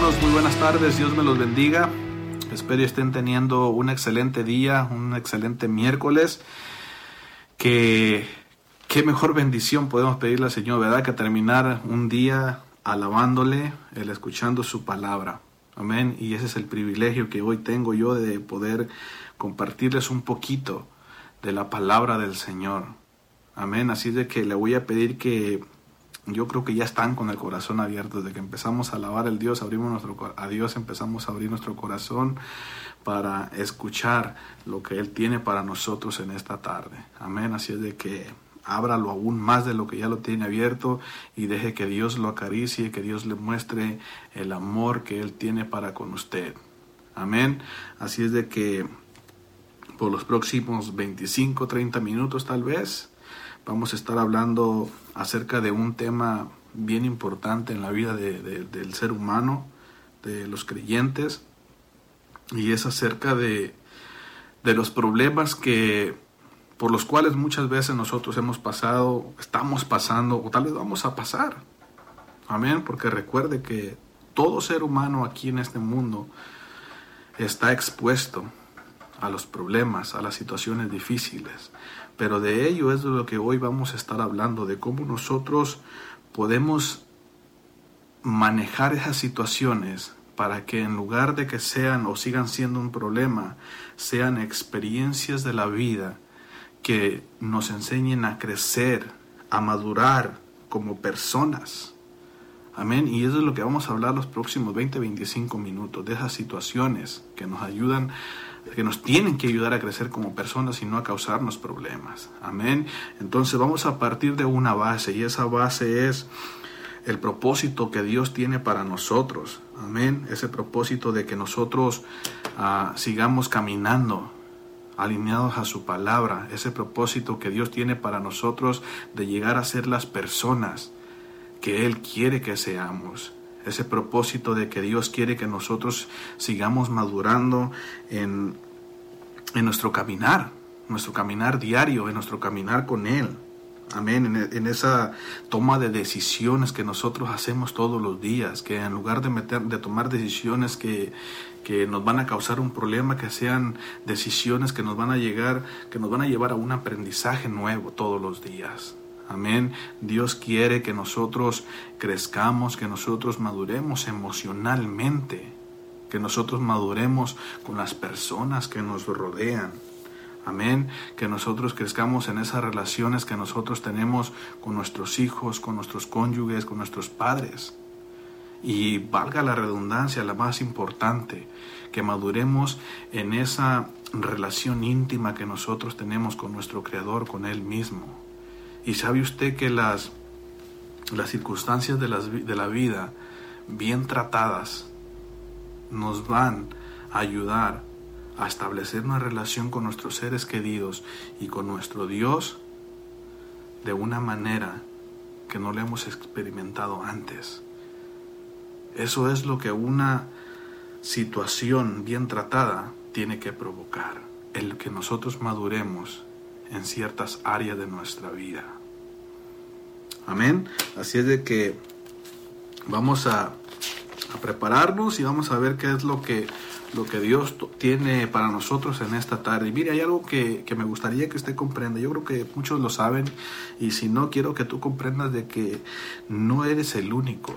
Muy buenas tardes, Dios me los bendiga. Espero estén teniendo un excelente día, un excelente miércoles. Que qué mejor bendición podemos pedirle al Señor, ¿verdad? Que terminar un día alabándole, el escuchando su palabra. Amén. Y ese es el privilegio que hoy tengo yo de poder compartirles un poquito de la palabra del Señor. Amén. Así de que le voy a pedir que yo creo que ya están con el corazón abierto. Desde que empezamos a alabar al Dios, abrimos nuestro, a Dios, empezamos a abrir nuestro corazón para escuchar lo que Él tiene para nosotros en esta tarde. Amén. Así es de que ábralo aún más de lo que ya lo tiene abierto y deje que Dios lo acaricie, que Dios le muestre el amor que Él tiene para con usted. Amén. Así es de que por los próximos 25, 30 minutos tal vez, vamos a estar hablando acerca de un tema bien importante en la vida del ser humano, de los creyentes, y es acerca de, de los problemas que por los cuales muchas veces nosotros hemos pasado, estamos pasando o tal vez vamos a pasar. Amén, porque recuerde que todo ser humano aquí en este mundo está expuesto a los problemas, a las situaciones difíciles. Pero de ello es de lo que hoy vamos a estar hablando, de cómo nosotros podemos manejar esas situaciones para que en lugar de que sean o sigan siendo un problema, sean experiencias de la vida que nos enseñen a crecer, a madurar como personas. Amén. Y eso es lo que vamos a hablar los próximos 20, 25 minutos, de esas situaciones que nos ayudan que nos tienen que ayudar a crecer como personas y no a causarnos problemas. Amén. Entonces vamos a partir de una base y esa base es el propósito que Dios tiene para nosotros. Amén. Ese propósito de que nosotros ah, sigamos caminando alineados a su palabra. Ese propósito que Dios tiene para nosotros de llegar a ser las personas que Él quiere que seamos ese propósito de que Dios quiere que nosotros sigamos madurando en, en nuestro caminar, nuestro caminar diario, en nuestro caminar con Él. Amén. En, esa toma de decisiones que nosotros hacemos todos los días, que en lugar de, meter, de tomar decisiones que, que nos van a causar un problema, que sean decisiones que nos van a llegar, que nos van a llevar a un aprendizaje nuevo todos los días. Amén. Dios quiere que nosotros crezcamos, que nosotros maduremos emocionalmente, que nosotros maduremos con las personas que nos rodean. Amén. Que nosotros crezcamos en esas relaciones que nosotros tenemos con nuestros hijos, con nuestros cónyuges, con nuestros padres. Y valga la redundancia, la más importante, que maduremos en esa relación íntima que nosotros tenemos con nuestro Creador, con Él mismo. Y sabe usted que las, las circunstancias de, de la vida bien tratadas nos van a ayudar a establecer una relación con nuestros seres queridos y con nuestro Dios de una manera que no le hemos experimentado antes. Eso es lo que una situación bien tratada tiene que provocar, el que nosotros maduremos en ciertas áreas de nuestra vida. Amén. Así es de que vamos a, prepararnos y vamos a ver qué es lo que, lo que Dios tiene para nosotros en esta tarde. Y mire, hay algo que, que me gustaría que usted comprenda. Yo creo que muchos lo saben y si no, quiero que tú comprendas de que no eres el único.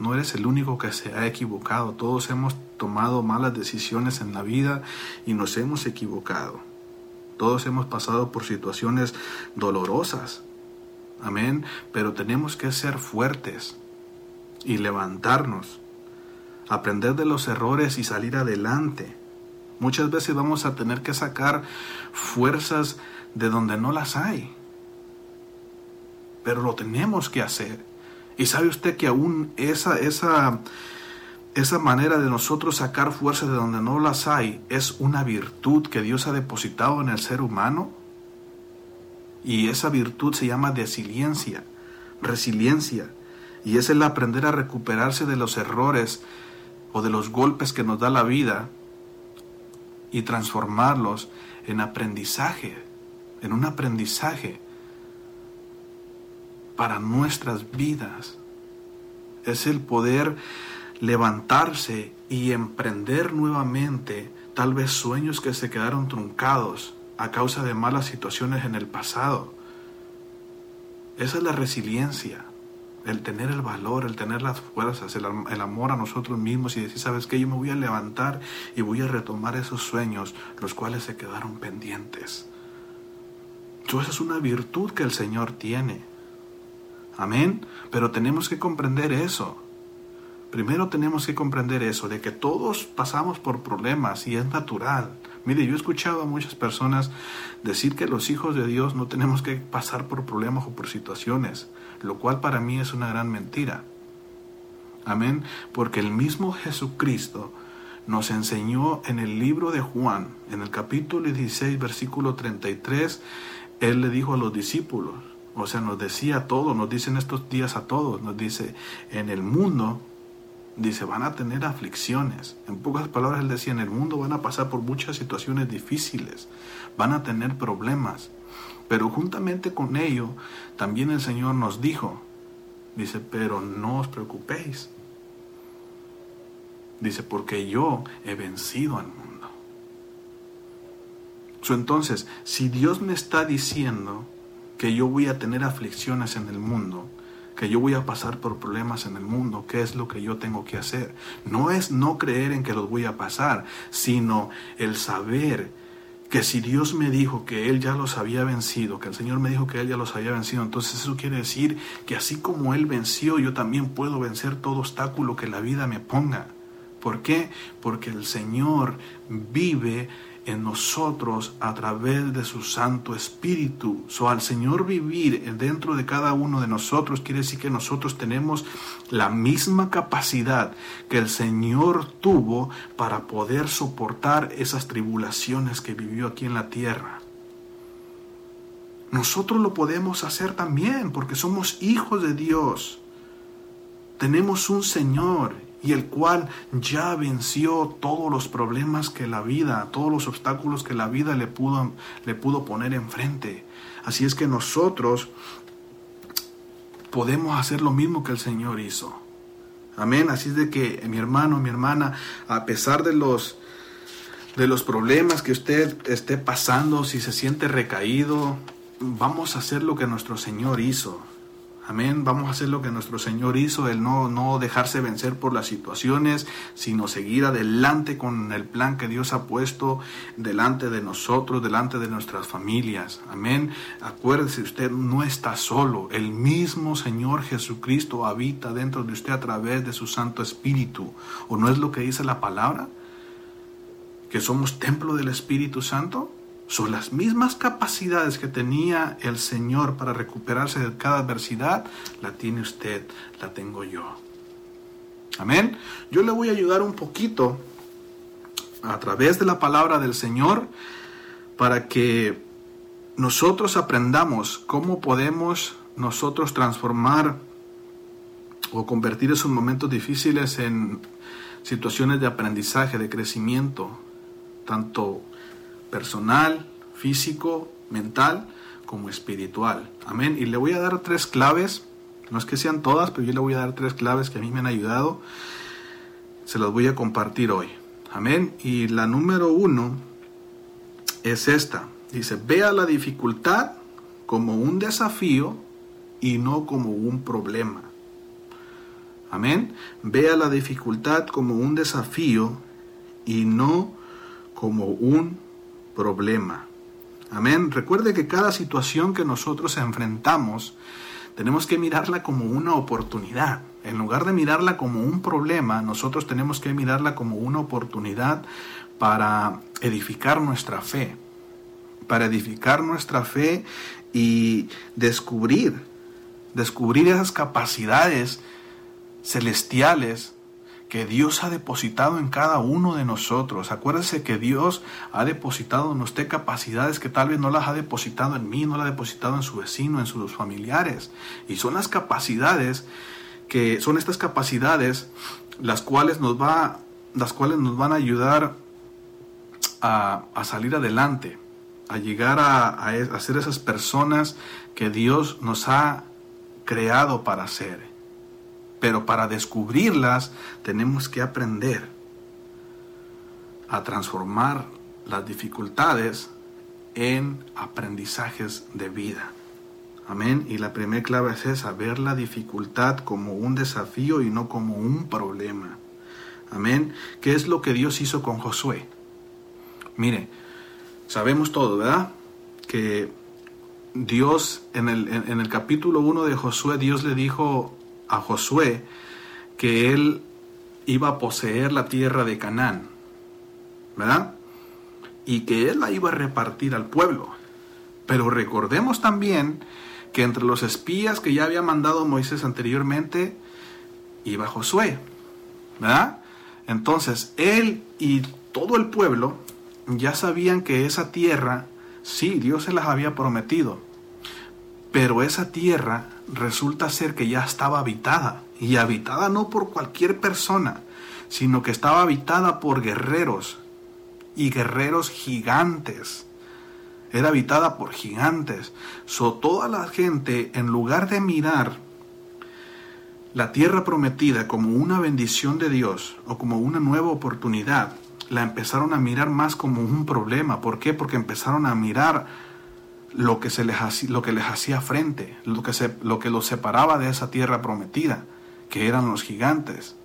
No eres el único que se ha equivocado. Todos hemos tomado malas decisiones en la vida y nos hemos equivocado. Todos hemos pasado por situaciones dolorosas. Amén. Pero tenemos que ser fuertes y levantarnos, aprender de los errores y salir adelante. Muchas veces vamos a tener que sacar fuerzas de donde no las hay. Pero lo tenemos que hacer. Y sabe usted que aún esa, esa esa manera de nosotros sacar fuerzas de donde no las hay es una virtud que Dios ha depositado en el ser humano. Y esa virtud se llama resiliencia, resiliencia. Y es el aprender a recuperarse de los errores o de los golpes que nos da la vida y transformarlos en aprendizaje, en un aprendizaje para nuestras vidas. Es el poder levantarse y emprender nuevamente tal vez sueños que se quedaron truncados a causa de malas situaciones en el pasado. Esa es la resiliencia, el tener el valor, el tener las fuerzas, el, amor a nosotros mismos y decir, sabes que yo me voy a levantar y voy a retomar esos sueños, los cuales se quedaron pendientes. esa es una virtud que el Señor tiene. Amén. Pero tenemos que comprender eso. Primero tenemos que comprender eso, de que todos pasamos por problemas y es natural. Mire, yo he escuchado a muchas personas decir que los hijos de Dios no tenemos que pasar por problemas o por situaciones, lo cual para mí es una gran mentira. Amén, porque el mismo Jesucristo nos enseñó en el libro de Juan, en el capítulo 16, versículo 33, Él le dijo a los discípulos, o sea, nos decía todo, nos dice en estos días a todos, nos dice, en el mundo dice, van a tener aflicciones. En pocas palabras, él decía, en el mundo van a pasar por muchas situaciones difíciles, van a tener problemas. Pero juntamente con ello, también el Señor nos dijo, dice, pero no os preocupéis. Dice, porque yo he vencido al mundo. entonces, si Dios me está diciendo que yo voy a tener aflicciones en el mundo, que yo voy a pasar por problemas en el mundo, qué es lo que yo tengo que hacer. No es no creer en que los voy a pasar, sino el saber que si Dios me dijo que Él ya los había vencido, que el Señor me dijo que Él ya los había vencido, entonces eso quiere decir que así como Él venció, yo también puedo vencer todo obstáculo que la vida me ponga. ¿Por qué? Porque el Señor vive en nosotros a través de su Santo Espíritu. So, al Señor vivir dentro de cada uno de nosotros quiere decir que nosotros tenemos la misma capacidad que el Señor tuvo para poder soportar esas tribulaciones que vivió aquí en la tierra. Nosotros lo podemos hacer también porque somos hijos de Dios. Tenemos un Señor y el cual ya venció todos los problemas que la vida, todos los obstáculos que la vida le pudo, le pudo poner enfrente. Así es que nosotros podemos hacer lo mismo que el Señor hizo. Amén. Así es de que mi hermano, mi hermana, a pesar de los de los problemas que usted esté pasando, si se siente recaído, vamos a hacer lo que nuestro Señor hizo. Amén. Vamos a hacer lo que nuestro Señor hizo, el no, no dejarse vencer por las situaciones, sino seguir adelante con el plan que Dios ha puesto delante de nosotros, delante de nuestras familias. Amén. Acuérdese, usted no está solo. El mismo Señor Jesucristo habita dentro de usted a través de su Santo Espíritu. ¿O no es lo que dice la palabra? Que somos templo del Espíritu Santo. Son las mismas capacidades que tenía el Señor para recuperarse de cada adversidad, la tiene usted, la tengo yo. Amén. Yo le voy a ayudar un poquito a través de la palabra del Señor para que nosotros aprendamos cómo podemos nosotros transformar o convertir esos momentos difíciles en situaciones de aprendizaje, de crecimiento, tanto personal, físico, mental, como espiritual. Amén. Y le voy a dar tres claves, no es que sean todas, pero yo le voy a dar tres claves que a mí me han ayudado. Se las voy a compartir hoy. Amén. Y la número uno es esta. Dice, vea la dificultad como un desafío y no como un problema. Amén. Vea la dificultad como un desafío y no como un problema. Amén. Recuerde que cada situación que nosotros enfrentamos, tenemos que mirarla como una oportunidad. En lugar de mirarla como un problema, nosotros tenemos que mirarla como una oportunidad para edificar nuestra fe. Para edificar nuestra fe y descubrir, descubrir esas capacidades celestiales que Dios ha depositado en cada uno de nosotros. Acuérdese que Dios ha depositado en usted capacidades que tal vez no las ha depositado en mí, no las ha depositado en su vecino, en sus familiares. Y son las capacidades que son estas capacidades las cuales nos va las cuales nos van a ayudar a, salir adelante, a llegar a, a ser esas personas que Dios nos ha creado para ser. Pero para descubrirlas tenemos que aprender a transformar las dificultades en aprendizajes de vida. Amén. Y la primera clave es esa, ver la dificultad como un desafío y no como un problema. Amén. ¿Qué es lo que Dios hizo con Josué? Mire, sabemos todo, ¿verdad? Que Dios, en el, en el capítulo 1 de Josué, Dios le dijo a Josué que él iba a poseer la tierra de Canaán, ¿verdad? Y que él la iba a repartir al pueblo. Pero recordemos también que entre los espías que ya había mandado Moisés anteriormente, iba Josué, ¿verdad? Entonces, él y todo el pueblo ya sabían que esa tierra, sí, Dios se las había prometido, pero esa tierra resulta ser que ya estaba habitada, y habitada no por cualquier persona, sino que estaba habitada por guerreros, y guerreros gigantes. Era habitada por gigantes. So, toda la gente, en lugar de mirar la tierra prometida como una bendición de Dios o como una nueva oportunidad, la empezaron a mirar más como un problema. ¿Por qué? Porque empezaron a mirar lo que, se les, lo que les hacía frente, lo que, se, lo que los separaba de esa tierra prometida, que eran los gigantes.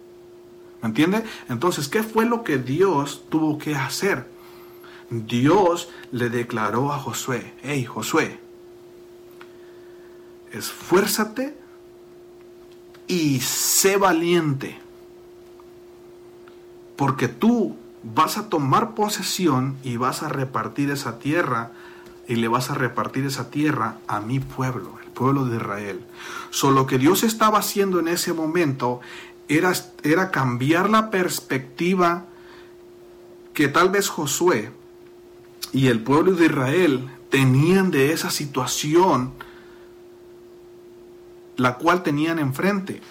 ¿Me entiende? Entonces, ¿qué fue lo que Dios tuvo que hacer? Dios le declaró a Josué, hey Josué, esfuérzate y sé valiente, porque tú vas a tomar posesión y vas a repartir esa tierra y le vas a repartir esa tierra a mi pueblo, el pueblo de Israel. Solo que Dios estaba haciendo en ese momento era, era cambiar la perspectiva que tal vez Josué y el pueblo de Israel tenían de esa situación la cual tenían enfrente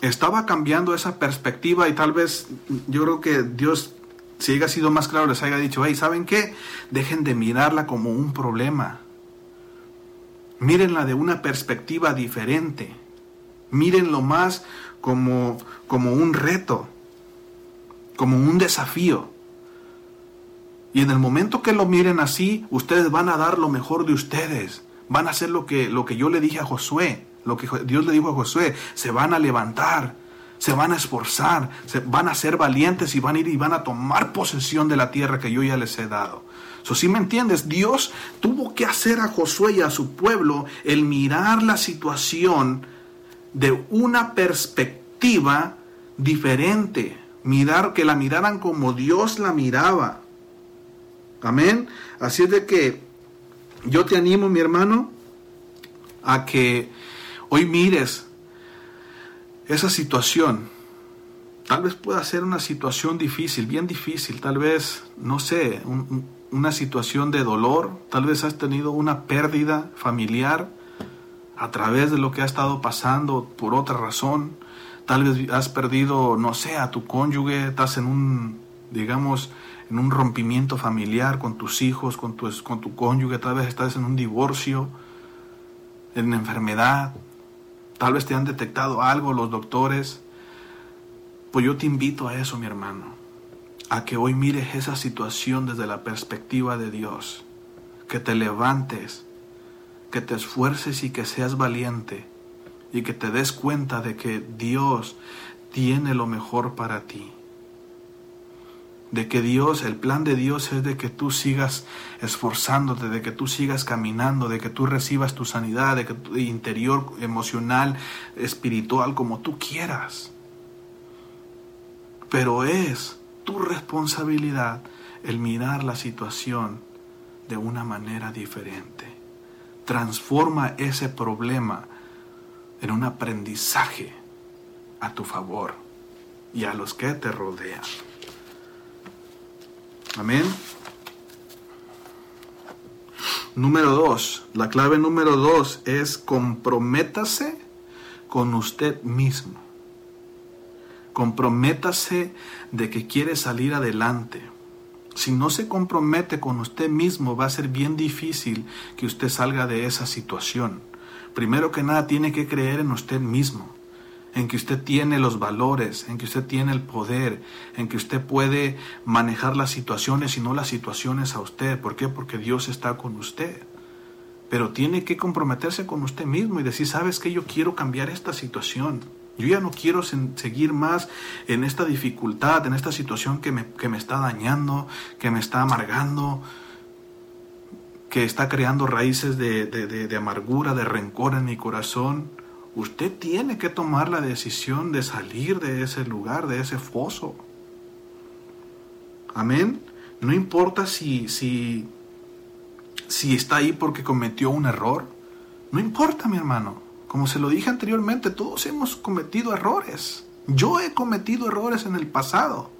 estaba cambiando esa perspectiva y tal vez yo creo que Dios, si haya sido más claro, les haya dicho, hey, ¿saben qué? Dejen de mirarla como un problema. Mírenla de una perspectiva diferente. Mírenlo más como, como un reto, como un desafío. Y en el momento que lo miren así, ustedes van a dar lo mejor de ustedes. Van a hacer lo que, lo que yo le dije a Josué lo que Dios le dijo a Josué, se van a levantar, se van a esforzar, se van a ser valientes y van a ir y van a tomar posesión de la tierra que yo ya les he dado. So, si me entiendes, Dios tuvo que hacer a Josué y a su pueblo el mirar la situación de una perspectiva diferente, mirar que la miraran como Dios la miraba. Amén. Así es de que yo te animo, mi hermano, a que hoy mires esa situación, tal vez pueda ser una situación difícil, bien difícil, tal vez, no sé, una situación de dolor, tal vez has tenido una pérdida familiar a través de lo que ha estado pasando por otra razón, tal vez has perdido, no sé, a tu cónyuge, estás en un, digamos, en un rompimiento familiar con tus hijos, con tu, con tu cónyuge, tal vez estás en un divorcio, en enfermedad, Tal vez te han detectado algo los doctores. Pues yo te invito a eso, mi hermano, a que hoy mires esa situación desde la perspectiva de Dios, que te levantes, que te esfuerces y que seas valiente y que te des cuenta de que Dios tiene lo mejor para ti de que Dios, el plan de Dios es de que tú sigas esforzándote, de que tú sigas caminando, de que tú recibas tu sanidad, de que tu interior emocional, espiritual, como tú quieras. Pero es tu responsabilidad el mirar la situación de una manera diferente. Transforma ese problema en un aprendizaje a tu favor y a los que te rodean. Amén. Número dos, la clave número dos es comprométase con usted mismo. Comprométase de que quiere salir adelante. Si no se compromete con usted mismo, va a ser bien difícil que usted salga de esa situación. primero que nada tiene que creer en usted mismo, en que usted tiene los valores, en que usted tiene el poder, en que usted puede manejar las situaciones y no las situaciones a usted. ¿Por qué? Porque Dios está con usted. Pero tiene que comprometerse con usted mismo y decir, sabes que yo quiero cambiar esta situación. Yo ya no quiero seguir más en esta dificultad, en esta situación que me, que me está dañando, que me está amargando, que está creando raíces de, de, amargura, de rencor en mi corazón. Usted tiene que tomar la decisión de salir de ese lugar, de ese foso. Amén. No importa si, si, si está ahí porque cometió un error. No importa, mi hermano. Como se lo dije anteriormente, todos hemos cometido errores. Yo he cometido errores en el pasado.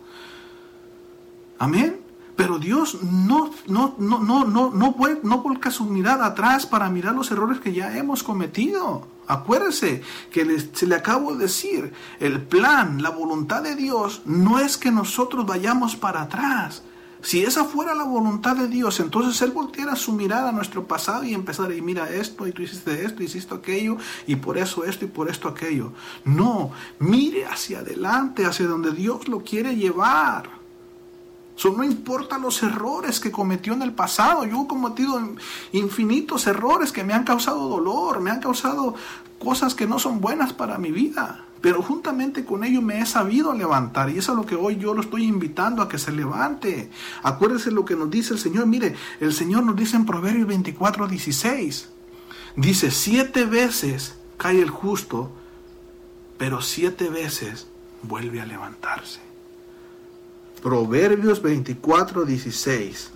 Amén. Pero Dios no, no, no, no, no, no, no volca su mirada atrás para mirar los errores que ya hemos cometido. Acuérdese que se le acabo de decir, el plan, la voluntad de Dios no es que nosotros vayamos para atrás. Si esa fuera la voluntad de Dios, entonces Él volteara su mirada a nuestro pasado y empezara, y mira esto, y tú hiciste esto, hiciste aquello, y por eso esto, y por esto aquello. No, mire hacia adelante, hacia donde Dios lo quiere llevar no importa los errores que cometió en el pasado. Yo he cometido infinitos errores que me han causado dolor, me han causado cosas que no son buenas para mi vida. Pero juntamente con ello me he sabido levantar y eso es lo que hoy yo lo estoy invitando a que se levante. Acuérdese lo que nos dice el Señor. Mire, el Señor nos dice en Proverbios 24, 16. Dice, siete veces cae el justo, pero siete veces vuelve a levantarse. Proverbios 24, 16.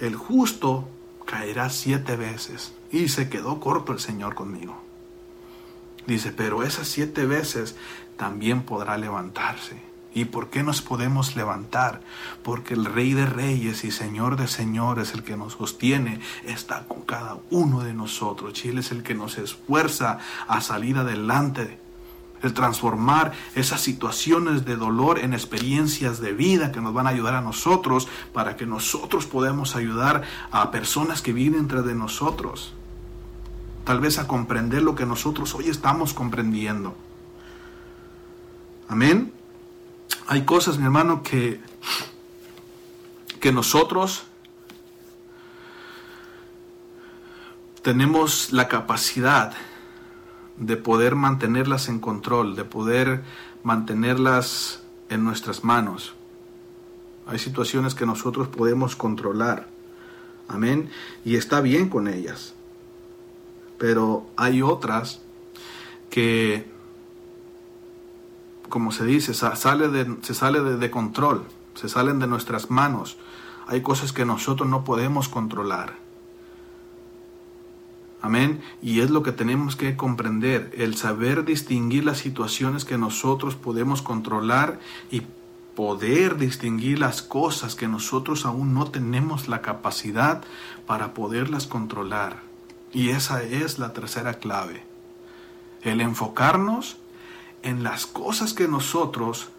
El justo caerá siete veces. Y se quedó corto el Señor conmigo. Dice, pero esas siete veces también podrá levantarse. ¿Y por qué nos podemos levantar? Porque el Rey de Reyes y Señor de Señores, el que nos sostiene, está con cada uno de nosotros. Chile es el que nos esfuerza a salir adelante el transformar esas situaciones de dolor en experiencias de vida que nos van a ayudar a nosotros para que nosotros podamos ayudar a personas que viven entre de nosotros. Tal vez a comprender lo que nosotros hoy estamos comprendiendo. Amén. Hay cosas, mi hermano, que, que nosotros tenemos la capacidad de poder mantenerlas en control, de poder mantenerlas en nuestras manos. Hay situaciones que nosotros podemos controlar. Amén. Y está bien con ellas. Pero hay otras que, como se dice, sale se sale de control, se salen de nuestras manos. Hay cosas que nosotros no podemos controlar. Amén. Y es lo que tenemos que comprender, el saber distinguir las situaciones que nosotros podemos controlar y poder distinguir las cosas que nosotros aún no tenemos la capacidad para poderlas controlar. Y esa es la tercera clave. El enfocarnos en las cosas que nosotros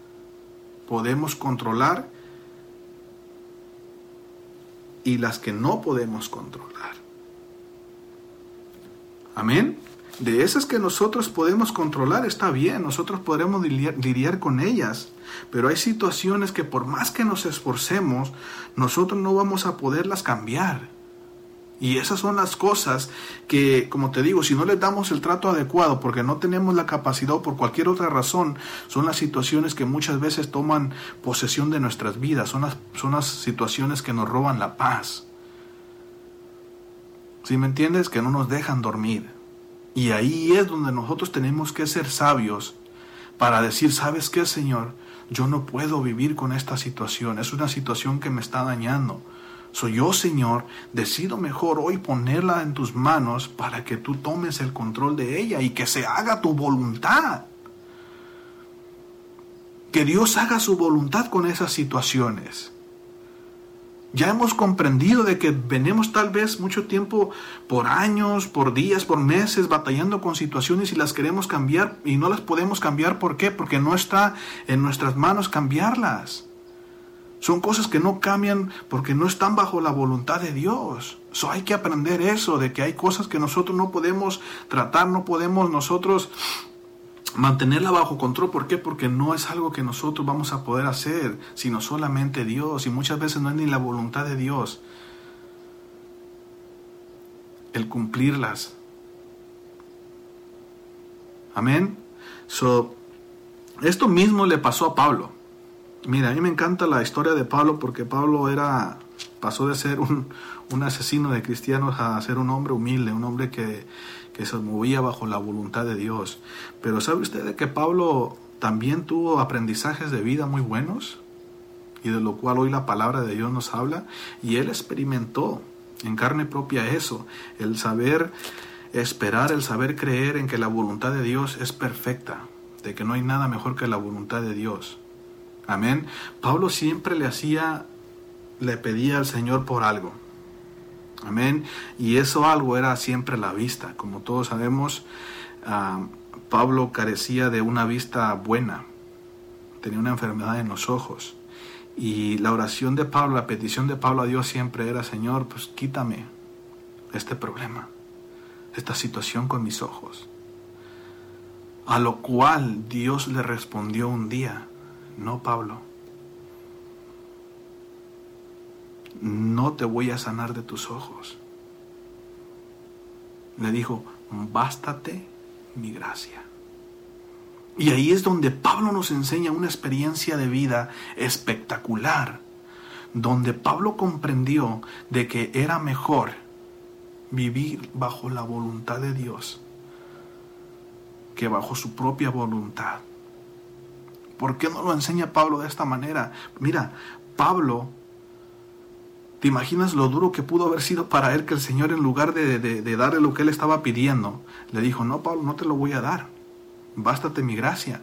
podemos controlar y las que no podemos controlar. Amén. De esas que nosotros podemos controlar está bien, nosotros podremos lidiar, con ellas, pero hay situaciones que por más que nos esforcemos, nosotros no vamos a poderlas cambiar. Y esas son las cosas que, como te digo, si no les damos el trato adecuado porque no tenemos la capacidad o por cualquier otra razón, son las situaciones que muchas veces toman posesión de nuestras vidas, son las, son las situaciones que nos roban la paz. Si me entiendes? Que no nos dejan dormir. Y ahí es donde nosotros tenemos que ser sabios para decir, ¿sabes qué, Señor? Yo no puedo vivir con esta situación. Es una situación que me está dañando. Soy yo, Señor, decido mejor hoy ponerla en tus manos para que tú tomes el control de ella y que se haga tu voluntad. Que Dios haga su voluntad con esas situaciones. Ya hemos comprendido de que venimos tal vez mucho tiempo, por años, por días, por meses, batallando con situaciones y las queremos cambiar y no las podemos cambiar. ¿Por qué? Porque no está en nuestras manos cambiarlas. Son cosas que no cambian porque no están bajo la voluntad de Dios. So hay que aprender eso, de que hay cosas que nosotros no podemos tratar, no podemos nosotros mantenerla bajo control. ¿Por qué? Porque no es algo que nosotros vamos a poder hacer, sino solamente Dios. Y muchas veces no es ni la voluntad de Dios el cumplirlas. Amén. Esto mismo le pasó a Pablo. Mira, a mí me encanta la historia de Pablo porque Pablo era pasó de ser un, un asesino de cristianos a ser un hombre humilde, un hombre que, que se movía bajo la voluntad de Dios. Pero ¿sabe usted que Pablo también tuvo aprendizajes de vida muy buenos? Y de lo cual hoy la palabra de Dios nos habla. Y él experimentó en carne propia eso, el saber esperar, el saber creer en que la voluntad de Dios es perfecta, de que no hay nada mejor que la voluntad de Dios. Amén. Pablo siempre le hacía, le pedía al Señor por algo. Amén. Y eso algo era siempre la vista. Como todos sabemos, ah, Pablo carecía de una vista buena. Tenía una enfermedad en los ojos. Y la oración de Pablo, la petición de Pablo a Dios siempre era, Señor, pues quítame este problema, esta situación con mis ojos. A lo cual Dios le respondió un día, no Pablo, no te voy a sanar de tus ojos. Le dijo, bástate mi gracia. Y ahí es donde Pablo nos enseña una experiencia de vida espectacular, donde Pablo comprendió de que era mejor vivir bajo la voluntad de Dios que bajo su propia voluntad. ¿Por qué no lo enseña Pablo de esta manera? Mira, Pablo, ¿te imaginas lo duro que pudo haber sido para él que el Señor en lugar de, de darle lo que él estaba pidiendo, le dijo, no, Pablo, no te lo voy a dar bástate mi gracia.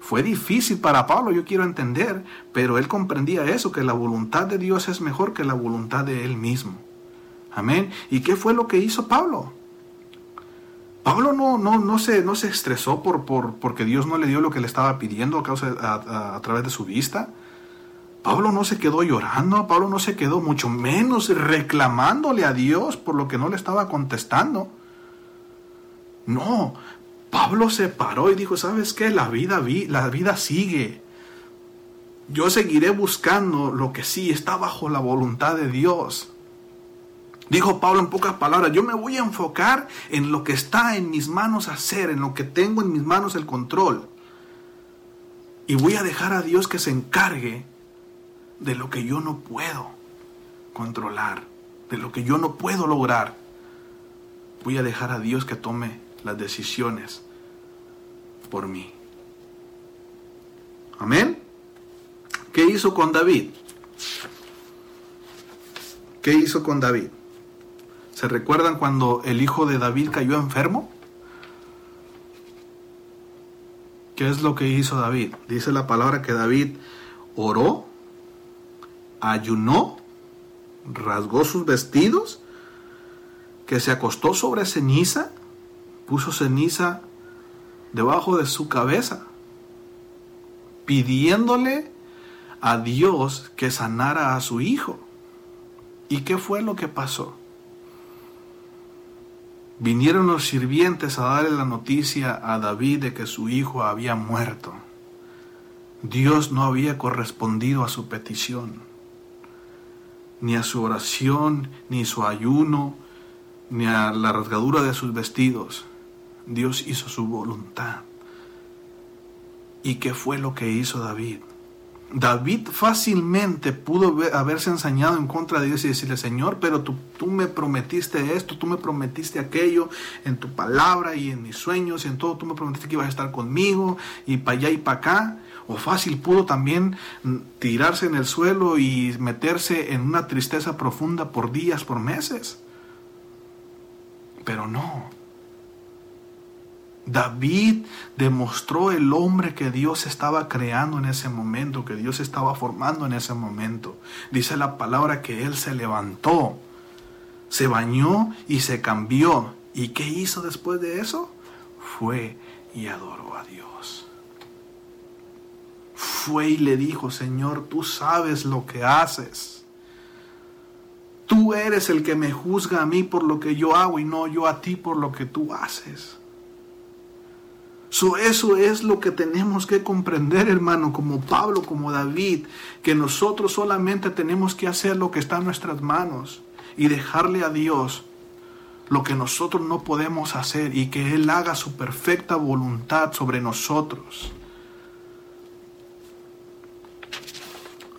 Fue difícil para Pablo, yo quiero entender, pero él comprendía eso, que la voluntad de Dios es mejor que la voluntad de él mismo. Amén. ¿Y qué fue lo que hizo Pablo? Pablo no, no, no, se, no se estresó por, por, porque Dios no le dio lo que le estaba pidiendo a, causa, a, a través de su vista. Pablo no se quedó llorando, Pablo no se quedó mucho menos reclamándole a Dios por lo que no le estaba contestando. No, Pablo se paró y dijo, ¿sabes qué? La vida, la vida sigue. Yo seguiré buscando lo que sí está bajo la voluntad de Dios. Dijo Pablo en pocas palabras, yo me voy a enfocar en lo que está en mis manos hacer, en lo que tengo en mis manos el control. Y voy a dejar a Dios que se encargue de lo que yo no puedo controlar, de lo que yo no puedo lograr. Voy a dejar a Dios que tome las decisiones por mí. Amén. ¿Qué hizo con David? ¿Qué hizo con David? ¿Se recuerdan cuando el hijo de David cayó enfermo? ¿Qué es lo que hizo David? Dice la palabra que David oró, ayunó, rasgó sus vestidos, que se acostó sobre ceniza puso ceniza debajo de su cabeza, pidiéndole a Dios que sanara a su hijo. ¿Y qué fue lo que pasó? Vinieron los sirvientes a darle la noticia a David de que su hijo había muerto. Dios no había correspondido a su petición, ni a su oración, ni su ayuno, ni a la rasgadura de sus vestidos. Dios hizo su voluntad. ¿Y qué fue lo que hizo David? David fácilmente pudo haberse ensañado en contra de Dios y decirle, Señor, pero tú, tú, me prometiste esto, tú me prometiste aquello en tu palabra y en mis sueños y en todo, tú me prometiste que ibas a estar conmigo y para allá y para acá. O fácil pudo también tirarse en el suelo y meterse en una tristeza profunda por días, por meses. Pero no, David demostró el hombre que Dios estaba creando en ese momento, que Dios estaba formando en ese momento. Dice la palabra que él se levantó, se bañó y se cambió. ¿Y qué hizo después de eso? Fue y adoró a Dios. Fue y le dijo, Señor, tú sabes lo que haces. Tú eres el que me juzga a mí por lo que yo hago y no yo a ti por lo que tú haces. eso es lo que tenemos que comprender, hermano, como Pablo, como David, que nosotros solamente tenemos que hacer lo que está en nuestras manos y dejarle a Dios lo que nosotros no podemos hacer y que Él haga su perfecta voluntad sobre nosotros.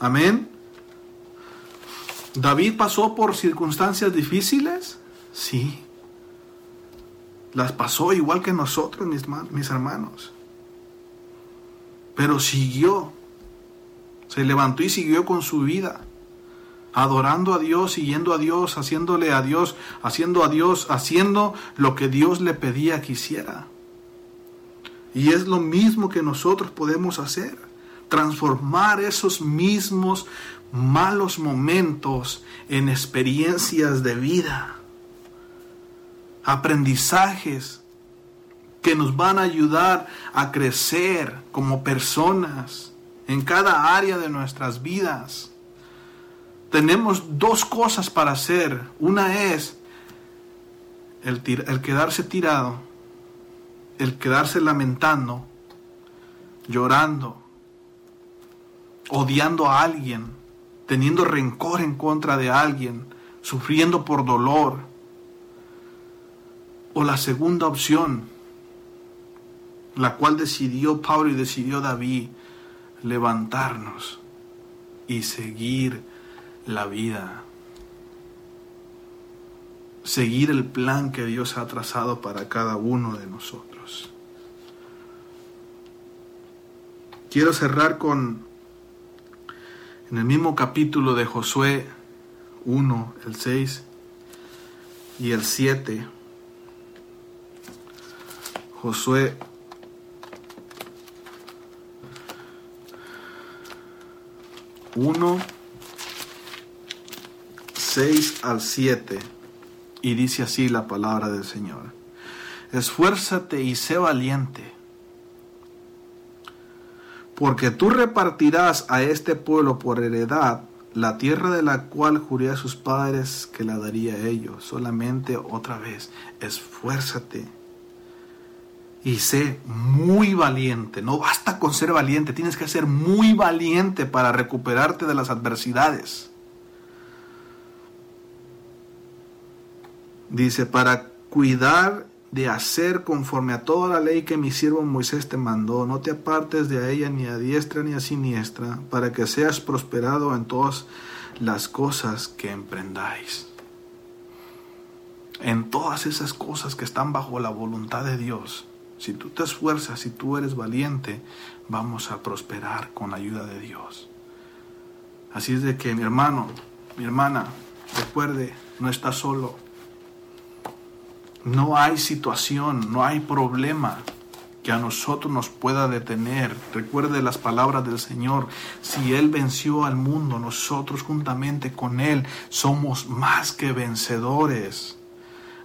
Amén. ¿David pasó por circunstancias difíciles? Sí. Las pasó igual que nosotros, mis, mis hermanos. Pero siguió. Se levantó y siguió con su vida. Adorando a Dios, siguiendo a Dios, haciéndole a Dios, haciendo a Dios, haciendo lo que Dios le pedía que hiciera. Y es lo mismo que nosotros podemos hacer. Transformar esos mismos malos momentos en experiencias de vida, aprendizajes que nos van a ayudar a crecer como personas en cada área de nuestras vidas. Tenemos dos cosas para hacer. Una es el, el quedarse tirado, el quedarse lamentando, llorando, odiando a alguien teniendo rencor en contra de alguien, sufriendo por dolor. O la segunda opción, la cual decidió Pablo y decidió David, levantarnos y seguir la vida. Seguir el plan que Dios ha trazado para cada uno de nosotros. Quiero cerrar con en el mismo capítulo de Josué 1, el 6 y el 7, Josué uno, 6 al 7, y dice así la palabra del Señor. Esfuérzate y sé valiente porque tú repartirás a este pueblo por heredad la tierra de la cual juré a sus padres que la daría a ellos. Solamente otra vez, esfuérzate y sé muy valiente. No basta con ser valiente, tienes que ser muy valiente para recuperarte de las adversidades. Dice, para cuidar de hacer conforme a toda la ley que mi siervo Moisés te mandó. No te apartes de ella ni a diestra ni a siniestra, para que seas prosperado en todas las cosas que emprendáis. En todas esas cosas que están bajo la voluntad de Dios. Si tú te esfuerzas, si tú eres valiente, vamos a prosperar con la ayuda de Dios. Así es de que mi hermano, mi hermana, recuerde, no estás solo no hay situación, no hay problema que a nosotros nos pueda detener. Recuerde las palabras del Señor. Si Él venció al mundo, nosotros juntamente con Él somos más que vencedores.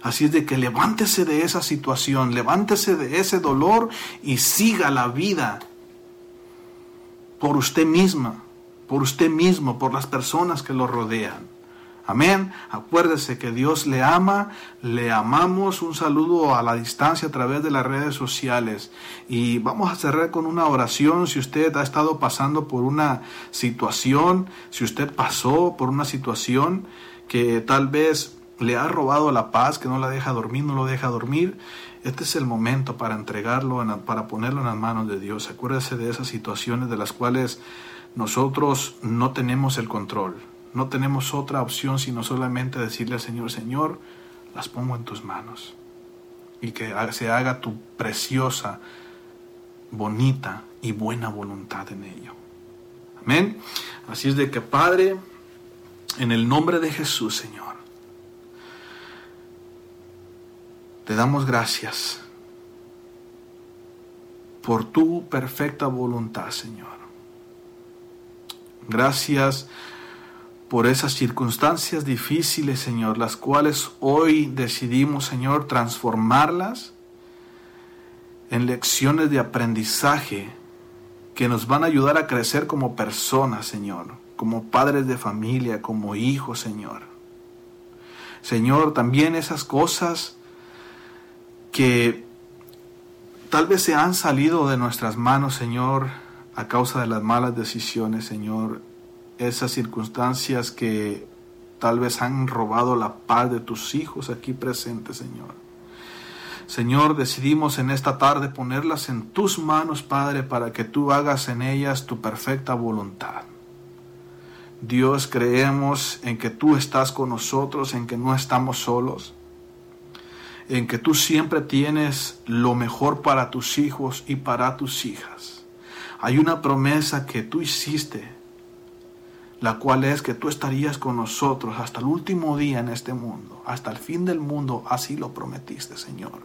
Así es de que levántese de esa situación, levántese de ese dolor y siga la vida por usted misma, por usted mismo, por las personas que lo rodean. Amén. Acuérdese que Dios le ama, le amamos. Un saludo a la distancia a través de las redes sociales. Y vamos a cerrar con una oración. Si usted ha estado pasando por una situación, si usted pasó por una situación que tal vez le ha robado la paz, que no la deja dormir, no lo deja dormir, este es el momento para entregarlo, para ponerlo en las manos de Dios. Acuérdese de esas situaciones de las cuales nosotros no tenemos el control no tenemos otra opción sino solamente decirle al Señor, Señor, las pongo en tus manos. Y que se haga tu preciosa, bonita y buena voluntad en ello. Amén. Así es de que Padre, en el nombre de Jesús, Señor, te damos gracias por tu perfecta voluntad, Señor. Gracias por esas circunstancias difíciles, Señor, las cuales hoy decidimos, Señor, transformarlas en lecciones de aprendizaje que nos van a ayudar a crecer como personas, Señor, como padres de familia, como hijos, Señor. Señor, también esas cosas que tal vez se han salido de nuestras manos, Señor, a causa de las malas decisiones, Señor. Esas circunstancias que tal vez han robado la paz de tus hijos aquí presentes, Señor. Señor, decidimos en esta tarde ponerlas en tus manos, Padre, para que tú hagas en ellas tu perfecta voluntad. Dios, creemos en que tú estás con nosotros, en que no estamos solos, en que tú siempre tienes lo mejor para tus hijos y para tus hijas. Hay una promesa que tú hiciste, la cual es que tú estarías con nosotros hasta el último día en este mundo, hasta el fin del mundo, así lo prometiste, Señor.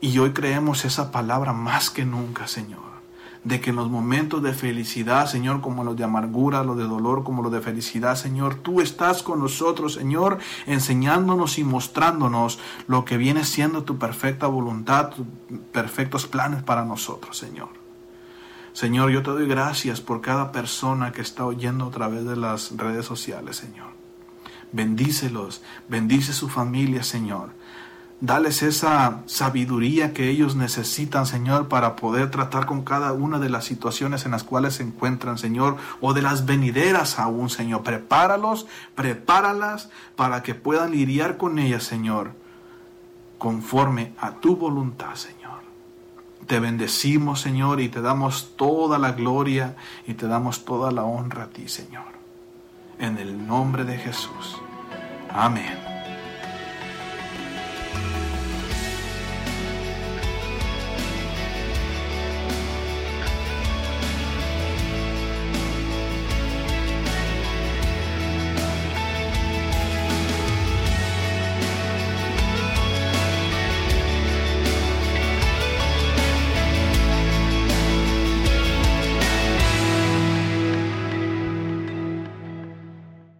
Y hoy creemos esa palabra más que nunca, Señor de que en los momentos de felicidad, Señor, como los de amargura, los de dolor, como los de felicidad, Señor, tú estás con nosotros, Señor, enseñándonos y mostrándonos lo que viene siendo tu perfecta voluntad, tus perfectos planes para nosotros, Señor. Señor, yo te doy gracias por cada persona que está oyendo a través de las redes sociales, Señor. Bendícelos, bendice su familia, Señor. Dales esa sabiduría que ellos necesitan, Señor, para poder tratar con cada una de las situaciones en las cuales se encuentran, Señor, o de las venideras aún, Señor. Prepáralos, prepáralas para que puedan lidiar con ellas, Señor, conforme a tu voluntad, Señor. Te bendecimos, Señor, y te damos toda la gloria y te damos toda la honra a ti, Señor. En el nombre de Jesús. Amén.